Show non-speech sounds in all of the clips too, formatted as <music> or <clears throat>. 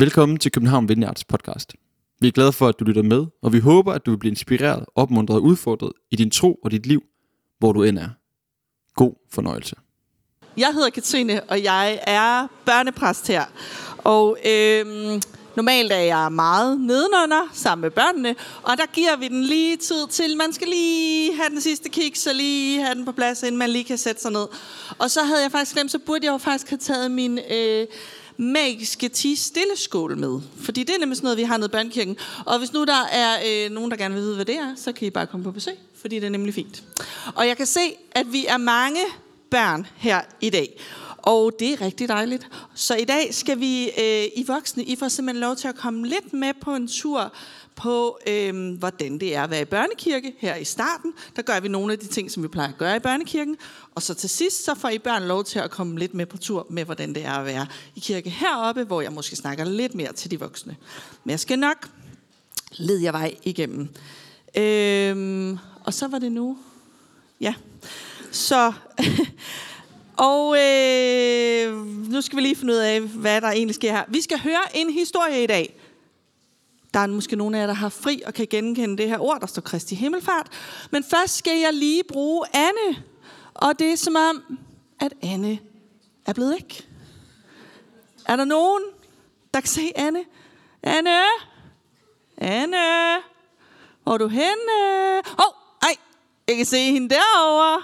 Velkommen til København Vineyards podcast. Vi er glade for, at du lytter med, og vi håber, at du vil blive inspireret, opmuntret og udfordret i din tro og dit liv, hvor du end er. God fornøjelse. Jeg hedder Katrine, og jeg er børnepræst her. Og øhm, normalt er jeg meget nedenunder sammen med børnene, og der giver vi den lige tid til. Man skal lige have den sidste kiks, og lige have den på plads, inden man lige kan sætte sig ned. Og så havde jeg faktisk glemt, så burde jeg jo faktisk have taget min... Øh, magiske ti stilleskål med. Fordi det er nemlig sådan noget, vi har nede i børnekirken. Og hvis nu der er øh, nogen, der gerne vil vide, hvad det er, så kan I bare komme på besøg, fordi det er nemlig fint. Og jeg kan se, at vi er mange børn her i dag. Og det er rigtig dejligt. Så i dag skal vi, øh, I voksne, I får simpelthen lov til at komme lidt med på en tur på, øh, hvordan det er at være i børnekirke her i starten. Der gør vi nogle af de ting, som vi plejer at gøre i børnekirken. Og så til sidst, så får I børn lov til at komme lidt med på tur med, hvordan det er at være i kirke heroppe, hvor jeg måske snakker lidt mere til de voksne. Men jeg skal nok lede jer vej igennem. Øh, og så var det nu. Ja. Så... <laughs> Og øh, nu skal vi lige finde ud af, hvad der egentlig sker her. Vi skal høre en historie i dag. Der er måske nogle af jer, der har fri og kan genkende det her ord, der står Kristi Himmelfart. Men først skal jeg lige bruge Anne. Og det er som om, at Anne er blevet væk. Er der nogen, der kan se Anne? Anne? Anne? Hvor er du henne? Åh, oh, ej, jeg kan se hende derovre.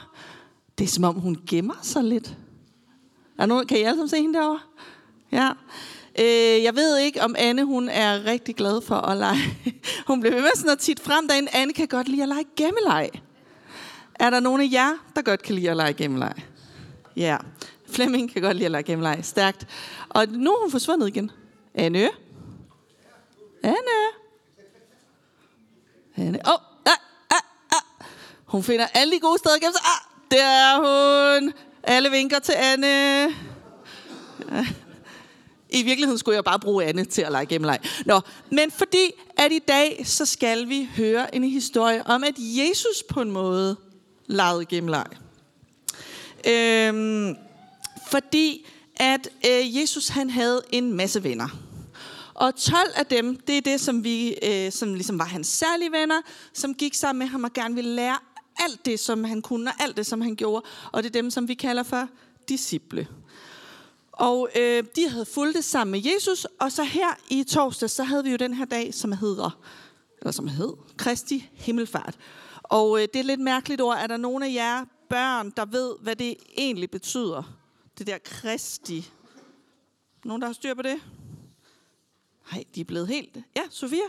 Det er som om, hun gemmer sig lidt. Er nogen, kan I alle sammen se hende derovre? Ja. Øh, jeg ved ikke, om Anne hun er rigtig glad for at lege. <laughs> hun bliver ved med sådan at tit frem derinde. Anne kan godt lide at lege gemmeleg. Er der nogen af jer, der godt kan lide at lege gemmeleg? Ja. Flemming kan godt lide at lege gemmeleg. Stærkt. Og nu er hun forsvundet igen. Anne? Anne? Anne? Åh! Oh, ah, ah, ah. Hun finder alle de gode steder at gemme sig. Ah, der er hun. Alle vinker til Anne. I virkeligheden skulle jeg bare bruge Anne til at lege gemmeleg. Nå, men fordi at i dag, så skal vi høre en historie om, at Jesus på en måde legede gemmeleg. Øhm, fordi at øh, Jesus han havde en masse venner. Og 12 af dem, det er det, som, vi, øh, som ligesom var hans særlige venner, som gik sammen med ham og gerne ville lære alt det, som han kunne, og alt det, som han gjorde. Og det er dem, som vi kalder for disciple. Og øh, de havde fulgt det sammen med Jesus, og så her i torsdag, så havde vi jo den her dag, som hedder, eller som hed, Kristi Himmelfart. Og øh, det er et lidt mærkeligt ord. Er der nogen af jer børn, der ved, hvad det egentlig betyder? Det der Kristi. Nogen, der har styr på det? Nej, de er blevet helt... Ja, Sofia?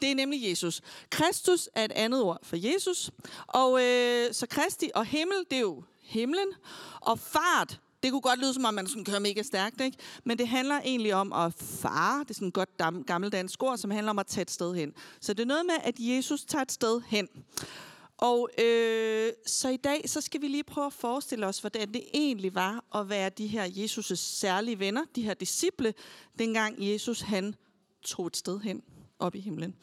Det er nemlig Jesus. Kristus er et andet ord for Jesus. Og øh, så Kristi og himmel, det er jo himlen. Og fart, det kunne godt lyde som om, man sådan kører mega stærkt, ikke? Men det handler egentlig om at fare. Det er sådan et godt gammeldansk ord, som handler om at tage et sted hen. Så det er noget med, at Jesus tager et sted hen. Og øh, så i dag, så skal vi lige prøve at forestille os, hvordan det egentlig var at være de her Jesus' særlige venner, de her disciple, dengang Jesus han tog et sted hen op i himlen.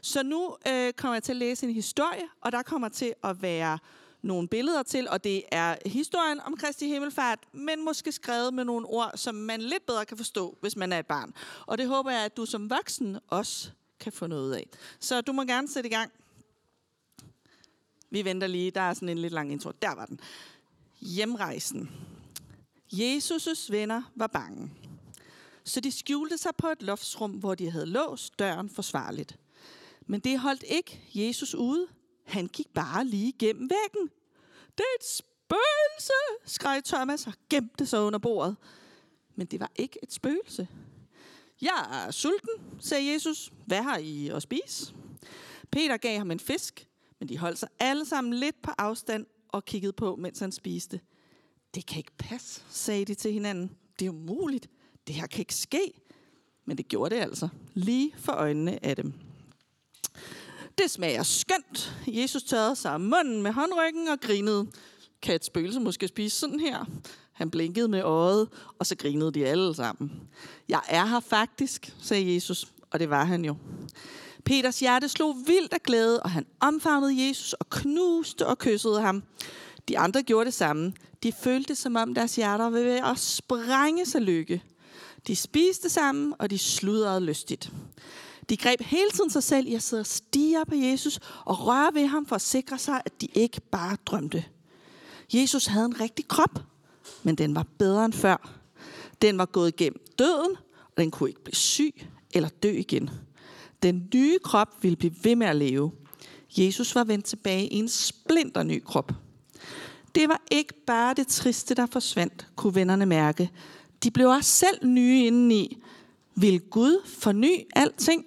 Så nu øh, kommer jeg til at læse en historie, og der kommer til at være nogle billeder til, og det er historien om Kristi Himmelfart, men måske skrevet med nogle ord, som man lidt bedre kan forstå, hvis man er et barn. Og det håber jeg, at du som voksen også kan få noget af. Så du må gerne sætte i gang. Vi venter lige, der er sådan en lidt lang intro. Der var den. Hjemrejsen. Jesus' venner var bange. Så de skjulte sig på et loftsrum, hvor de havde låst døren forsvarligt. Men det holdt ikke Jesus ude. Han gik bare lige gennem væggen. Det er et spøgelse, skreg Thomas og gemte sig under bordet. Men det var ikke et spøgelse. Jeg er sulten, sagde Jesus. Hvad har I at spise? Peter gav ham en fisk, men de holdt sig alle sammen lidt på afstand og kiggede på, mens han spiste. Det kan ikke passe, sagde de til hinanden. Det er umuligt. Det her kan ikke ske. Men det gjorde det altså, lige for øjnene af dem. Det smager skønt. Jesus tørrede sig om munden med håndryggen og grinede. Kan et spøgelse måske spise sådan her? Han blinkede med øjet, og så grinede de alle sammen. Jeg er her faktisk, sagde Jesus, og det var han jo. Peters hjerte slog vildt af glæde, og han omfavnede Jesus og knuste og kyssede ham. De andre gjorde det samme. De følte, som om deres hjerter var ved at sprænge sig lykke. De spiste sammen, og de sludrede lystigt. De greb hele tiden sig selv i at sidde og stige på Jesus og røre ved ham for at sikre sig, at de ikke bare drømte. Jesus havde en rigtig krop, men den var bedre end før. Den var gået igennem døden, og den kunne ikke blive syg eller dø igen. Den nye krop ville blive ved med at leve. Jesus var vendt tilbage i en splinter ny krop. Det var ikke bare det triste, der forsvandt, kunne vennerne mærke. De blev også selv nye indeni. Vil Gud forny alting?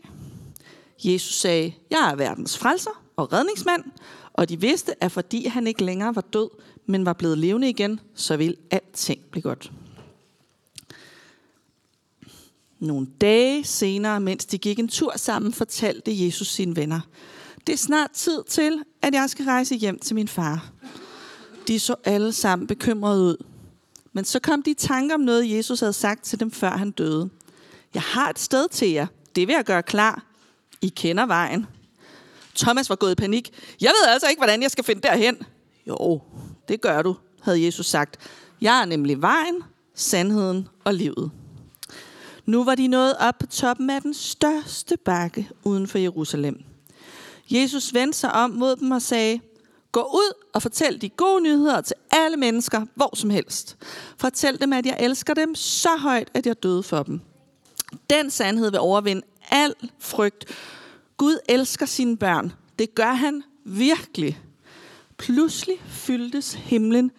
Jesus sagde, jeg er verdens frelser og redningsmand, og de vidste, at fordi han ikke længere var død, men var blevet levende igen, så vil alting blive godt. Nogle dage senere, mens de gik en tur sammen, fortalte Jesus sine venner, det er snart tid til, at jeg skal rejse hjem til min far. De så alle sammen bekymrede ud. Men så kom de i tanke om noget, Jesus havde sagt til dem, før han døde. Jeg har et sted til jer. Det vil jeg gøre klar. I kender vejen. Thomas var gået i panik. Jeg ved altså ikke, hvordan jeg skal finde derhen. Jo, det gør du, havde Jesus sagt. Jeg er nemlig vejen, sandheden og livet. Nu var de nået op på toppen af den største bakke uden for Jerusalem. Jesus vendte sig om mod dem og sagde, Gå ud og fortæl de gode nyheder til alle mennesker, hvor som helst. Fortæl dem, at jeg elsker dem så højt, at jeg døde for dem. Den sandhed vil overvinde al frygt. Gud elsker sine børn. Det gør han virkelig. Pludselig fyldtes himlen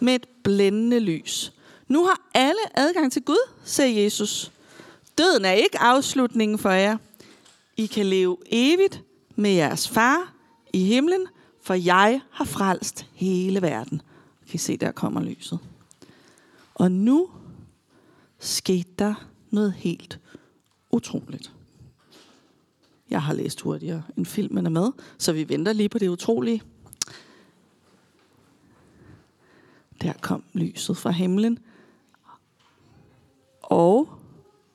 med et blændende lys. Nu har alle adgang til Gud, sagde Jesus. Døden er ikke afslutningen for jer. I kan leve evigt med jeres far i himlen, for jeg har frelst hele verden. Kan I se, der kommer lyset. Og nu skete der noget helt utroligt. Jeg har læst hurtigere end filmen er med, så vi venter lige på det utrolige. Der kom lyset fra himlen. Og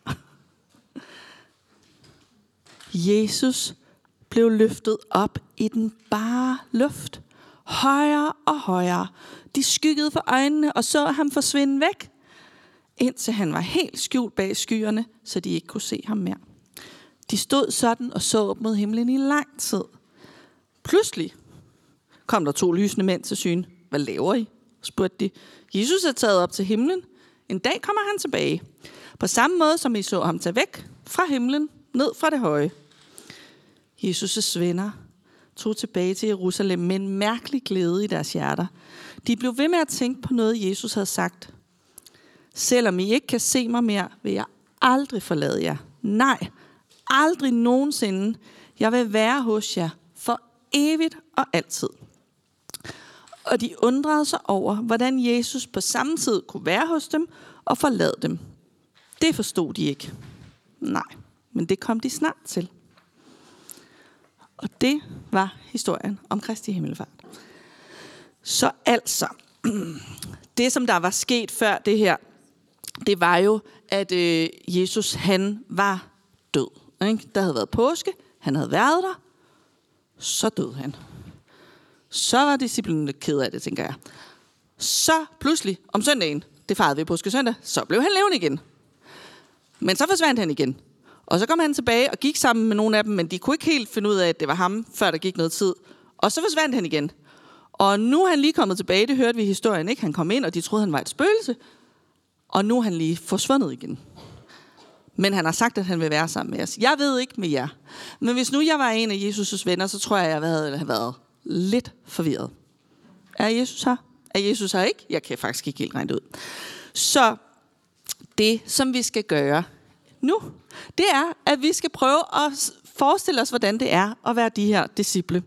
<laughs> Jesus blev løftet op i den bare luft. Højere og højere. De skyggede for øjnene og så ham forsvinde væk, indtil han var helt skjult bag skyerne, så de ikke kunne se ham mere. De stod sådan og så op mod himlen i lang tid. Pludselig kom der to lysende mænd til syn. Hvad laver I? spurgte de. Jesus er taget op til himlen. En dag kommer han tilbage. På samme måde som I så ham tage væk fra himlen, ned fra det høje. Jesus' venner tog tilbage til Jerusalem med en mærkelig glæde i deres hjerter. De blev ved med at tænke på noget, Jesus havde sagt. Selvom I ikke kan se mig mere, vil jeg aldrig forlade jer. Nej, aldrig nogensinde. Jeg vil være hos jer for evigt og altid. Og de undrede sig over, hvordan Jesus på samme tid kunne være hos dem og forlade dem. Det forstod de ikke. Nej, men det kom de snart til. Og det var historien om Kristi Himmelfart. Så altså, <clears throat> det som der var sket før det her, det var jo, at øh, Jesus han var død. Ikke? Der havde været påske, han havde været der, så døde han. Så var disciplinen lidt ked af det, tænker jeg. Så pludselig om søndagen, det farede vi påske søndag, så blev han levende igen. Men så forsvandt han igen. Og så kom han tilbage og gik sammen med nogle af dem, men de kunne ikke helt finde ud af, at det var ham, før der gik noget tid. Og så forsvandt han igen. Og nu er han lige kommet tilbage, det hørte vi i historien, ikke? Han kom ind, og de troede, han var et spøgelse. Og nu er han lige forsvundet igen. Men han har sagt, at han vil være sammen med os. Jeg ved ikke med jer. Men hvis nu jeg var en af Jesus' venner, så tror jeg, at jeg havde have været lidt forvirret. Er Jesus her? Er Jesus her ikke? Jeg kan faktisk ikke helt regne det ud. Så det, som vi skal gøre nu, det er, at vi skal prøve at forestille os, hvordan det er at være de her disciple.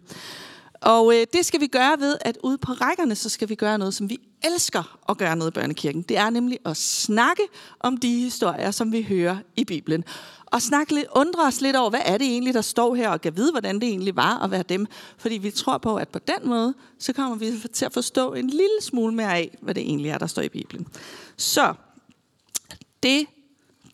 Og øh, det skal vi gøre ved, at ude på rækkerne, så skal vi gøre noget, som vi elsker at gøre noget i børnekirken. Det er nemlig at snakke om de historier, som vi hører i Bibelen. Og snakke lidt, undre os lidt over, hvad er det egentlig, der står her, og kan vide, hvordan det egentlig var at være dem. Fordi vi tror på, at på den måde, så kommer vi til at forstå en lille smule mere af, hvad det egentlig er, der står i Bibelen. Så det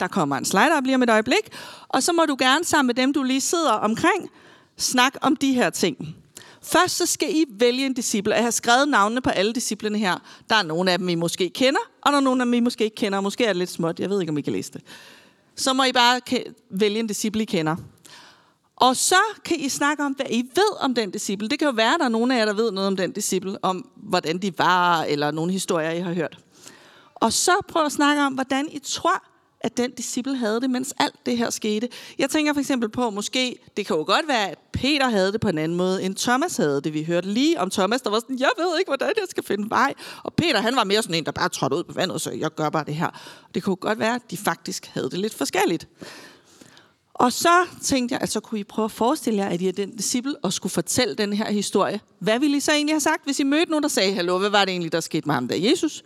der kommer en slide op lige om et øjeblik. Og så må du gerne sammen med dem, du lige sidder omkring, snakke om de her ting. Først så skal I vælge en disciple. Jeg har skrevet navnene på alle disciplene her. Der er nogle af dem, I måske kender, og der er nogle af dem, I måske ikke kender. Måske er det lidt småt. Jeg ved ikke, om I kan læse det. Så må I bare vælge en disciple, I kender. Og så kan I snakke om, hvad I ved om den disciple. Det kan jo være, at der er nogen af jer, der ved noget om den disciple, om hvordan de var, eller nogle historier, I har hørt. Og så prøv at snakke om, hvordan I tror, at den disciple havde det, mens alt det her skete. Jeg tænker for eksempel på, måske, det kan jo godt være, at Peter havde det på en anden måde, end Thomas havde det. Vi hørte lige om Thomas, der var sådan, jeg ved ikke, hvordan jeg skal finde vej. Og Peter, han var mere sådan en, der bare trådte ud på vandet, så jeg gør bare det her. Det kunne godt være, at de faktisk havde det lidt forskelligt. Og så tænkte jeg, at så kunne I prøve at forestille jer, at I er den disciple og skulle fortælle den her historie. Hvad ville I så egentlig have sagt, hvis I mødte nogen, der sagde, hallo, hvad var det egentlig, der skete med ham der Jesus?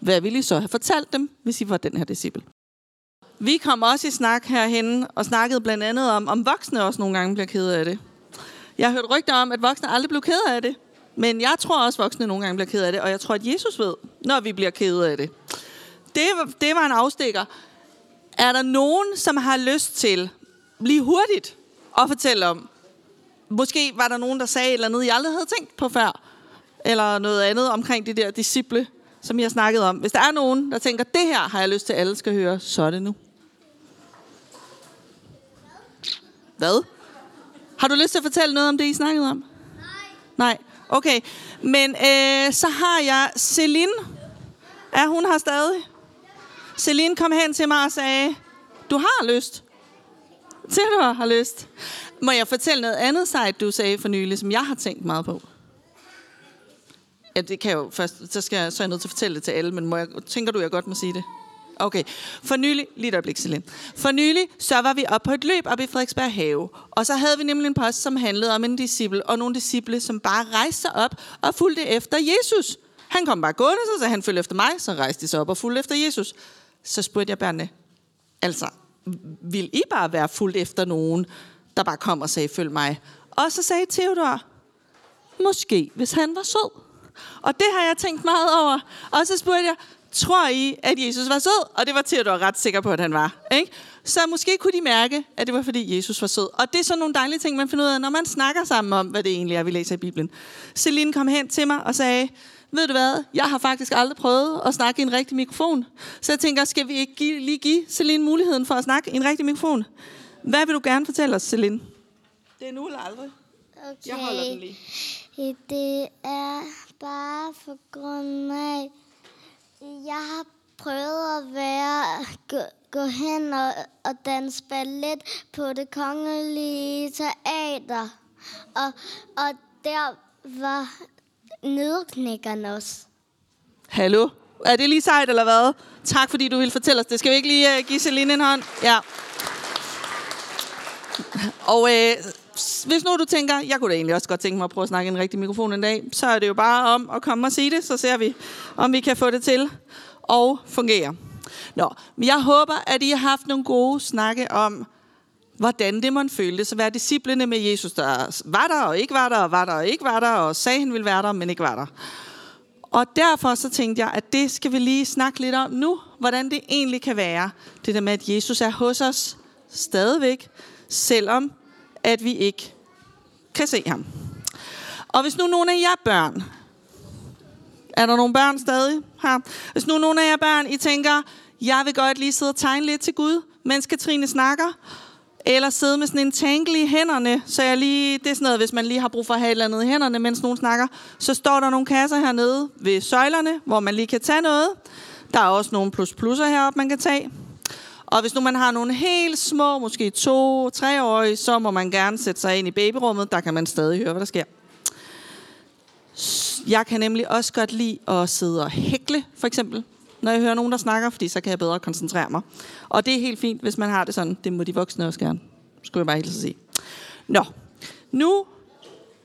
Hvad ville I så have fortalt dem, hvis I var den her disciple? Vi kom også i snak herhen og snakkede blandt andet om, om voksne også nogle gange bliver kede af det. Jeg har hørt rygter om, at voksne aldrig bliver kede af det. Men jeg tror også, at voksne nogle gange bliver kede af det, og jeg tror, at Jesus ved, når vi bliver kede af det. Det var, det var en afstikker. Er der nogen, som har lyst til lige hurtigt at fortælle om, måske var der nogen, der sagde et eller andet, jeg aldrig havde tænkt på før, eller noget andet omkring de der disciple, som jeg har snakket om. Hvis der er nogen, der tænker, det her har jeg lyst til, at alle skal høre, så er det nu. Hvad? Har du lyst til at fortælle noget om det, I snakkede om? Nej. Nej, okay. Men øh, så har jeg Celine. Er hun her stadig? Celine kom hen til mig og sagde, du har lyst. Til du har lyst. Må jeg fortælle noget andet sejt, du sagde for nylig, som jeg har tænkt meget på? Ja, det kan jeg jo først, så skal jeg, så er jeg nødt til at fortælle det til alle, men må jeg, tænker du, jeg godt må sige det? Okay. For nylig, lige et øjeblik, Celine. For nylig, så var vi op på et løb op i Frederiksberg Have. Og så havde vi nemlig en post, som handlede om en disciple, og nogle disciple, som bare rejste sig op og fulgte efter Jesus. Han kom bare gående, så han følge efter mig, så rejste de sig op og fulgte efter Jesus. Så spurgte jeg børnene, altså, vil I bare være fuldt efter nogen, der bare kom og sagde, følg mig? Og så sagde Theodor, måske, hvis han var sød. Og det har jeg tænkt meget over. Og så spurgte jeg, tror I, at Jesus var sød? Og det var Theodor ret sikker på, at han var. Ikke? Så måske kunne de mærke, at det var, fordi Jesus var sød. Og det er sådan nogle dejlige ting, man finder ud af, når man snakker sammen om, hvad det egentlig er, vi læser i Bibelen. Celine kom hen til mig og sagde, ved du hvad, jeg har faktisk aldrig prøvet at snakke i en rigtig mikrofon. Så jeg tænker, skal vi ikke give, lige give Celine muligheden for at snakke i en rigtig mikrofon? Hvad vil du gerne fortælle os, Celine? Det er nu eller aldrig. Okay. Jeg holder den lige. Det er bare for grund af, jeg har prøvet at være, gå, gå hen og, og danse ballet på det kongelige teater. Og, og der var nødknækkerne også. Hallo? Er det lige sejt, eller hvad? Tak, fordi du ville fortælle os det. Skal vi ikke lige uh, give Celine en hånd? Ja. Og øh, hvis nu du tænker, jeg kunne da egentlig også godt tænke mig at prøve at snakke i en rigtig mikrofon en dag, så er det jo bare om at komme og sige det, så ser vi, om vi kan få det til og fungere. Nå, men jeg håber, at I har haft nogle gode snakke om, hvordan det man følte, så være disciplene med Jesus, der var der og ikke var der, og var der og ikke var der, og sagde, han ville være der, men ikke var der. Og derfor så tænkte jeg, at det skal vi lige snakke lidt om nu, hvordan det egentlig kan være, det der med, at Jesus er hos os stadigvæk, selvom at vi ikke kan se ham. Og hvis nu nogle af jer børn, er der nogle børn stadig her? Hvis nu nogle af jer børn, I tænker, jeg vil godt lige sidde og tegne lidt til Gud, mens Katrine snakker, eller sidde med sådan en tangle i hænderne, så jeg lige, det er sådan noget, hvis man lige har brug for at have et eller andet i hænderne, mens nogen snakker, så står der nogle kasser hernede ved søjlerne, hvor man lige kan tage noget. Der er også nogle plus-plusser heroppe, man kan tage. Og hvis nu man har nogle helt små, måske to, treårige, så må man gerne sætte sig ind i babyrummet. Der kan man stadig høre, hvad der sker. Jeg kan nemlig også godt lide at sidde og hækle, for eksempel, når jeg hører nogen, der snakker, fordi så kan jeg bedre koncentrere mig. Og det er helt fint, hvis man har det sådan. Det må de voksne også gerne. Skulle jeg bare helt sige. Nå, nu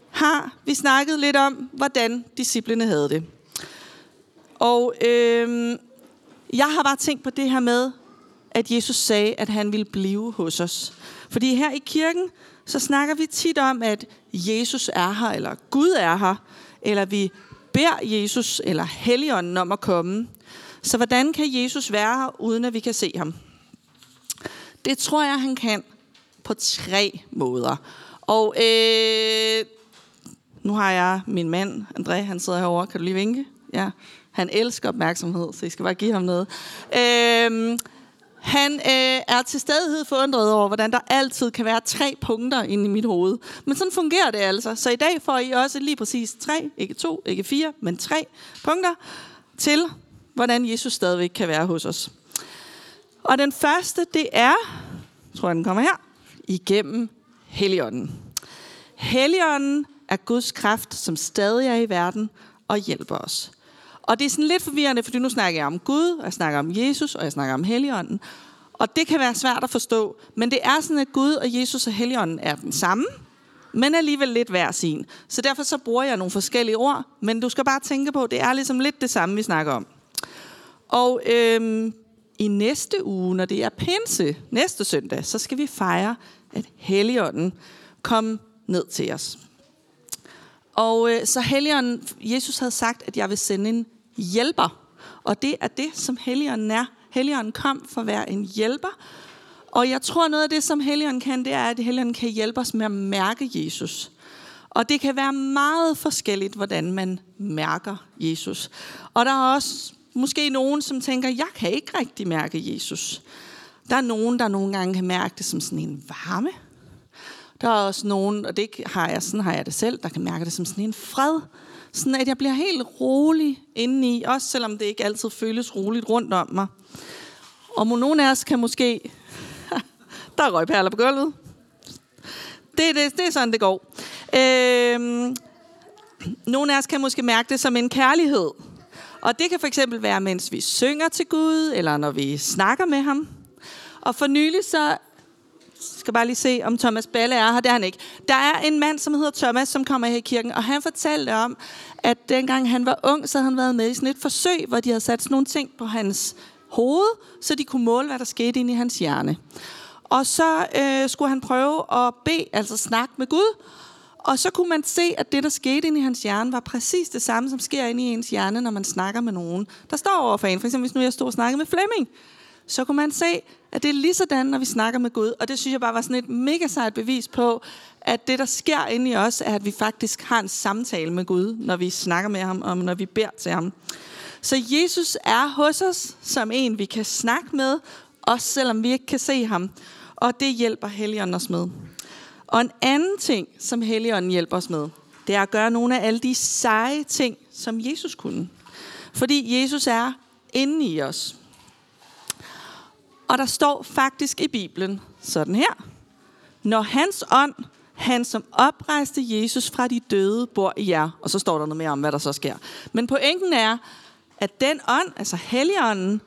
har vi snakket lidt om, hvordan disciplene havde det. Og øh, jeg har bare tænkt på det her med, at Jesus sagde, at han ville blive hos os. Fordi her i kirken, så snakker vi tit om, at Jesus er her, eller Gud er her, eller vi beder Jesus eller Helligånden om at komme. Så hvordan kan Jesus være her, uden at vi kan se ham? Det tror jeg, han kan på tre måder. Og øh, nu har jeg min mand, André, han sidder herovre. Kan du lige vinke? Ja. Han elsker opmærksomhed, så I skal bare give ham noget. Øh, han øh, er til stadighed forundret over, hvordan der altid kan være tre punkter inde i mit hoved. Men sådan fungerer det altså. Så i dag får I også lige præcis tre, ikke to, ikke fire, men tre punkter til, hvordan Jesus stadigvæk kan være hos os. Og den første, det er, tror jeg den kommer her, igennem Helligånden. Helligånden er Guds kraft, som stadig er i verden og hjælper os. Og det er sådan lidt forvirrende, fordi nu snakker jeg om Gud, og jeg snakker om Jesus, og jeg snakker om Helligånden. Og det kan være svært at forstå, men det er sådan, at Gud og Jesus og Helligånden er den samme, men alligevel lidt hver sin. Så derfor så bruger jeg nogle forskellige ord, men du skal bare tænke på, det er ligesom lidt det samme, vi snakker om. Og øhm, i næste uge, når det er pinse, næste søndag, så skal vi fejre, at Helligånden kom ned til os. Og øh, så Helligånden, Jesus havde sagt, at jeg vil sende en hjælper. Og det er det, som Helligånden er. Helligånden kom for at være en hjælper. Og jeg tror, noget af det, som Helligånden kan, det er, at Helligånden kan hjælpe os med at mærke Jesus. Og det kan være meget forskelligt, hvordan man mærker Jesus. Og der er også måske nogen, som tænker, jeg kan ikke rigtig mærke Jesus. Der er nogen, der nogle gange kan mærke det som sådan en varme. Der er også nogen, og det har jeg, sådan har jeg det selv, der kan mærke det som sådan en fred. Sådan at jeg bliver helt rolig indeni, også selvom det ikke altid føles roligt rundt om mig. Og nogen af os kan måske... <laughs> der er røgperler på gulvet. Det, det, det er sådan, det går. Øhm, nogle af os kan måske mærke det som en kærlighed. Og det kan for eksempel være, mens vi synger til Gud, eller når vi snakker med ham. Og for nylig så skal bare lige se, om Thomas Balle er her. Det er han ikke. Der er en mand, som hedder Thomas, som kommer her i kirken, og han fortalte om, at dengang han var ung, så havde han været med i sådan et forsøg, hvor de havde sat sådan nogle ting på hans hoved, så de kunne måle, hvad der skete inde i hans hjerne. Og så øh, skulle han prøve at bede, altså snakke med Gud, og så kunne man se, at det, der skete inde i hans hjerne, var præcis det samme, som sker inde i ens hjerne, når man snakker med nogen, der står over for en. For eksempel, hvis nu jeg stod og snakkede med Flemming, så kunne man se, at det er lige sådan, når vi snakker med Gud. Og det synes jeg bare var sådan et mega sejt bevis på, at det, der sker inde i os, er, at vi faktisk har en samtale med Gud, når vi snakker med ham, og når vi beder til ham. Så Jesus er hos os som en, vi kan snakke med, også selvom vi ikke kan se ham. Og det hjælper Helligånden os med. Og en anden ting, som Helligånden hjælper os med, det er at gøre nogle af alle de seje ting, som Jesus kunne. Fordi Jesus er inde i os. Og der står faktisk i Bibelen sådan her. Når hans ånd, han som oprejste Jesus fra de døde, bor i jer. Og så står der noget mere om, hvad der så sker. Men pointen er, at den ånd, altså Helligånden,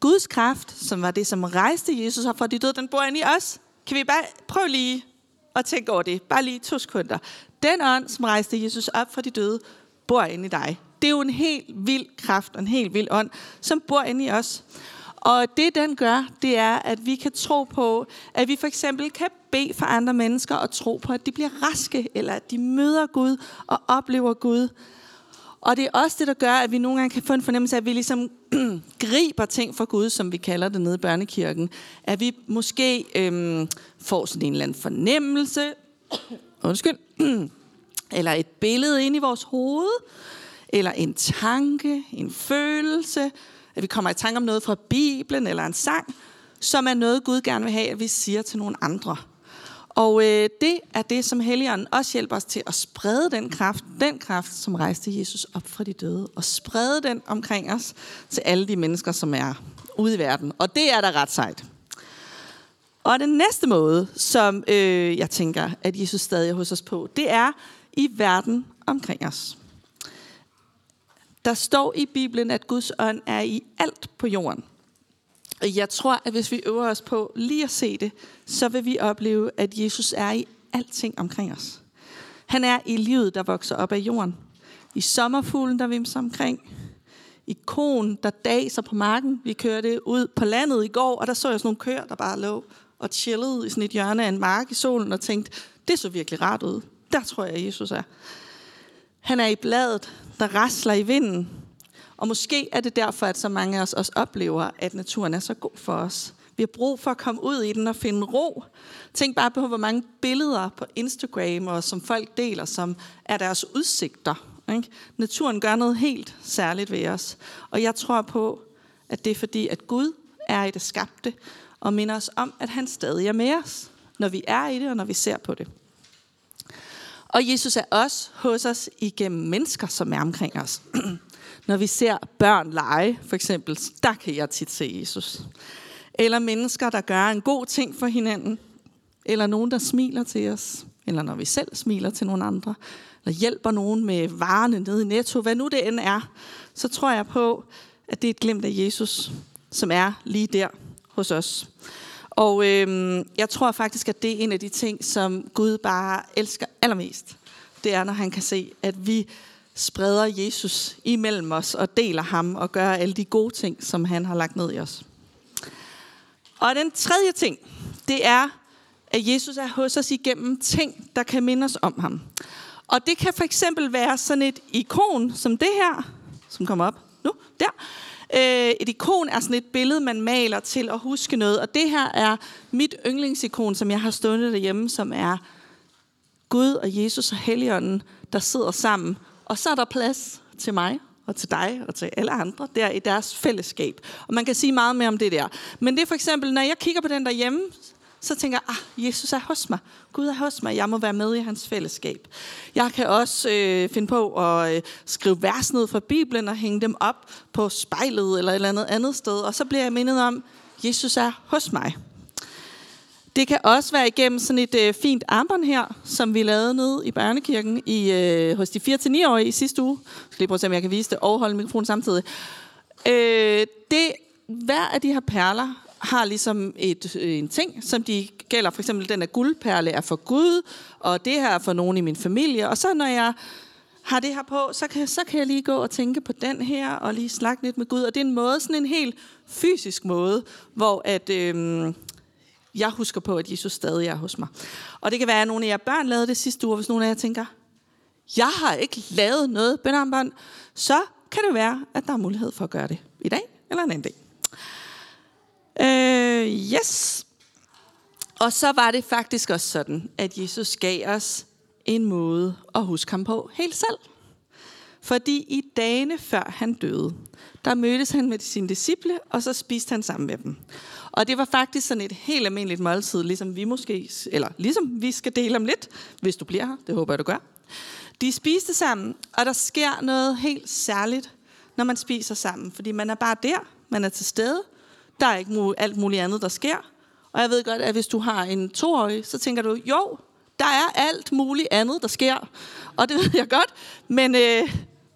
Guds kraft, som var det, som rejste Jesus op fra de døde, den bor inde i os. Kan vi bare prøve lige at tænke over det? Bare lige to sekunder. Den ånd, som rejste Jesus op fra de døde, bor inde i dig. Det er jo en helt vild kraft, en helt vild ånd, som bor inde i os. Og det, den gør, det er, at vi kan tro på, at vi for eksempel kan bede for andre mennesker og tro på, at de bliver raske, eller at de møder Gud og oplever Gud. Og det er også det, der gør, at vi nogle gange kan få en fornemmelse af, at vi ligesom <clears throat> griber ting fra Gud, som vi kalder det nede i børnekirken. At vi måske øhm, får sådan en eller anden fornemmelse, <clears throat> undskyld, <clears throat> eller et billede ind i vores hoved, eller en tanke, en følelse, at vi kommer i tanke om noget fra Bibelen eller en sang, som er noget, Gud gerne vil have, at vi siger til nogle andre. Og øh, det er det, som Helligånden også hjælper os til at sprede den kraft, den kraft, som rejste Jesus op fra de døde, og sprede den omkring os til alle de mennesker, som er ude i verden. Og det er da ret sejt. Og den næste måde, som øh, jeg tænker, at Jesus stadig er hos os på, det er i verden omkring os. Der står i Bibelen, at Guds ånd er i alt på jorden. Og jeg tror, at hvis vi øver os på lige at se det, så vil vi opleve, at Jesus er i alting omkring os. Han er i livet, der vokser op af jorden. I sommerfuglen, der vimser omkring. I konen, der daser på marken. Vi kørte ud på landet i går, og der så jeg sådan nogle køer, der bare lå og chillede i sådan et hjørne af en mark i solen, og tænkte, det så virkelig rart ud. Der tror jeg, at Jesus er. Han er i bladet, der rasler i vinden. Og måske er det derfor, at så mange af os også oplever, at naturen er så god for os. Vi har brug for at komme ud i den og finde ro. Tænk bare på, hvor mange billeder på Instagram, og som folk deler, som er deres udsigter. Ikke? Naturen gør noget helt særligt ved os. Og jeg tror på, at det er fordi, at Gud er i det skabte, og minder os om, at han stadig er med os, når vi er i det, og når vi ser på det. Og Jesus er også hos os igennem mennesker, som er omkring os. <clears throat> Når vi ser børn lege, for eksempel, der kan jeg tit se Jesus. Eller mennesker, der gør en god ting for hinanden. Eller nogen, der smiler til os. Eller når vi selv smiler til nogle andre. Eller hjælper nogen med varerne nede i Netto. Hvad nu det end er. Så tror jeg på, at det er et glimt af Jesus, som er lige der hos os. Og øhm, jeg tror faktisk, at det er en af de ting, som Gud bare elsker allermest. Det er, når han kan se, at vi spreder Jesus imellem os og deler ham og gør alle de gode ting, som han har lagt ned i os. Og den tredje ting, det er, at Jesus er hos os igennem ting, der kan minde os om ham. Og det kan for eksempel være sådan et ikon som det her, som kommer op nu, der. Øh, et ikon er sådan et billede, man maler til at huske noget. Og det her er mit yndlingsikon, som jeg har stående derhjemme, som er Gud og Jesus og Helligånden, der sidder sammen. Og så er der plads til mig og til dig og til alle andre der i deres fællesskab. Og man kan sige meget mere om det der. Men det er for eksempel, når jeg kigger på den derhjemme, så tænker jeg, ah, Jesus er hos mig. Gud er hos mig. Jeg må være med i hans fællesskab. Jeg kan også øh, finde på at øh, skrive vers ned fra Bibelen og hænge dem op på spejlet eller et eller andet andet sted. Og så bliver jeg mindet om, Jesus er hos mig. Det kan også være igennem sådan et øh, fint armbånd her, som vi lavede nede i børnekirken i, øh, hos de 4-9-årige i sidste uge. Jeg skal lige prøve at se, om jeg kan vise det og holde mikrofonen samtidig. Øh, det, hver af de her perler har ligesom et, øh, en ting, som de gælder. For eksempel den her guldperle er for Gud, og det her er for nogen i min familie. Og så når jeg har det her på, så kan, så kan jeg lige gå og tænke på den her, og lige snakke lidt med Gud. Og det er en måde, sådan en helt fysisk måde, hvor at, øhm, jeg husker på, at Jesus stadig er hos mig. Og det kan være, at nogle af jer børn lavede det sidste uge, hvis nogle af jer tænker, jeg har ikke lavet noget bønarmbånd, så kan det være, at der er mulighed for at gøre det i dag eller en anden dag. Øh, yes. Og så var det faktisk også sådan, at Jesus gav os en måde at huske ham på helt selv. Fordi i dagene før han døde, der mødtes han med sine disciple, og så spiste han sammen med dem. Og det var faktisk sådan et helt almindeligt måltid, ligesom vi måske, eller ligesom vi skal dele om lidt, hvis du bliver her, det håber jeg, du gør. De spiste sammen, og der sker noget helt særligt, når man spiser sammen, fordi man er bare der, man er til stede, der er ikke alt muligt andet, der sker. Og jeg ved godt, at hvis du har en toårig, så tænker du, jo, der er alt muligt andet, der sker. Og det <laughs> ved jeg godt, men øh,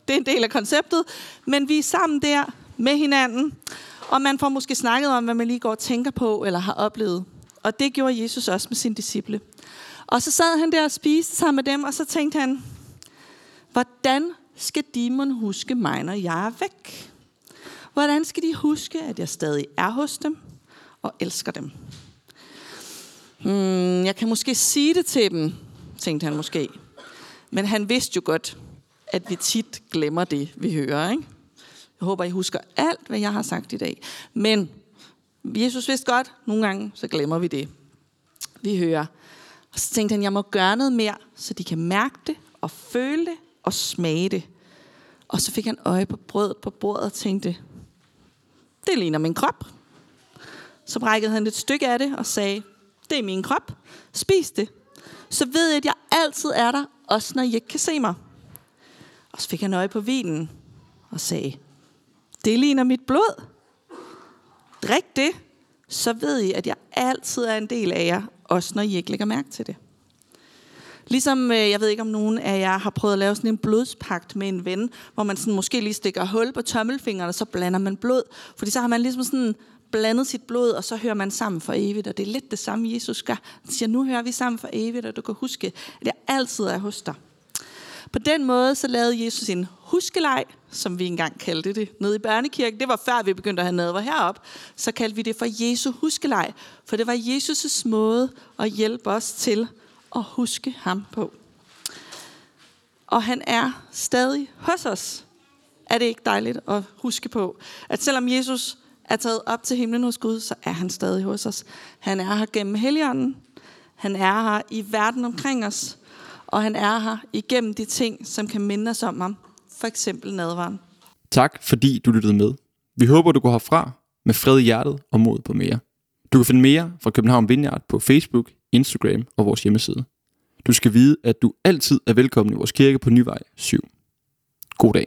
det er en del af konceptet. Men vi er sammen der med hinanden, og man får måske snakket om, hvad man lige går og tænker på, eller har oplevet. Og det gjorde Jesus også med sine disciple. Og så sad han der og spiste sammen med dem, og så tænkte han, hvordan skal demon huske mig, når jeg er væk? Hvordan skal de huske, at jeg stadig er hos dem og elsker dem? Hmm, jeg kan måske sige det til dem, tænkte han måske. Men han vidste jo godt, at vi tit glemmer det, vi hører. Ikke? Jeg håber, I husker alt, hvad jeg har sagt i dag. Men Jesus vidste godt, nogle gange så glemmer vi det. Vi hører. Og så tænkte han, jeg må gøre noget mere, så de kan mærke det og føle det og smage det. Og så fik han øje på brødet på bordet og tænkte, det ligner min krop. Så brækkede han et stykke af det og sagde, det er min krop. Spis det. Så ved jeg, at jeg altid er der, også når I ikke kan se mig. Og så fik han øje på vinen og sagde, det ligner mit blod. Drik det, så ved I, at jeg altid er en del af jer, også når I ikke lægger mærke til det. Ligesom, øh, jeg ved ikke om nogen af jer har prøvet at lave sådan en blodspagt med en ven, hvor man sådan måske lige stikker hul på tommelfingeren, og så blander man blod. Fordi så har man ligesom sådan blandet sit blod, og så hører man sammen for evigt. Og det er lidt det samme, Jesus gør. Han siger, nu hører vi sammen for evigt, og du kan huske, at jeg altid er hos dig. På den måde så lavede Jesus en huskelej, som vi engang kaldte det, nede i børnekirken. Det var før vi begyndte at have nadver herop. Så kaldte vi det for Jesu huskelej. For det var Jesus' måde at hjælpe os til at huske ham på. Og han er stadig hos os. Er det ikke dejligt at huske på, at selvom Jesus er taget op til himlen hos Gud, så er han stadig hos os. Han er her gennem Helligånden. Han er her i verden omkring os. Og han er her igennem de ting, som kan minde os om ham. For eksempel nadvaren. Tak fordi du lyttede med. Vi håber, du går herfra med fred i hjertet og mod på mere. Du kan finde mere fra København Vineyard på Facebook, Instagram og vores hjemmeside. Du skal vide, at du altid er velkommen i vores kirke på Nyvej 7. God dag.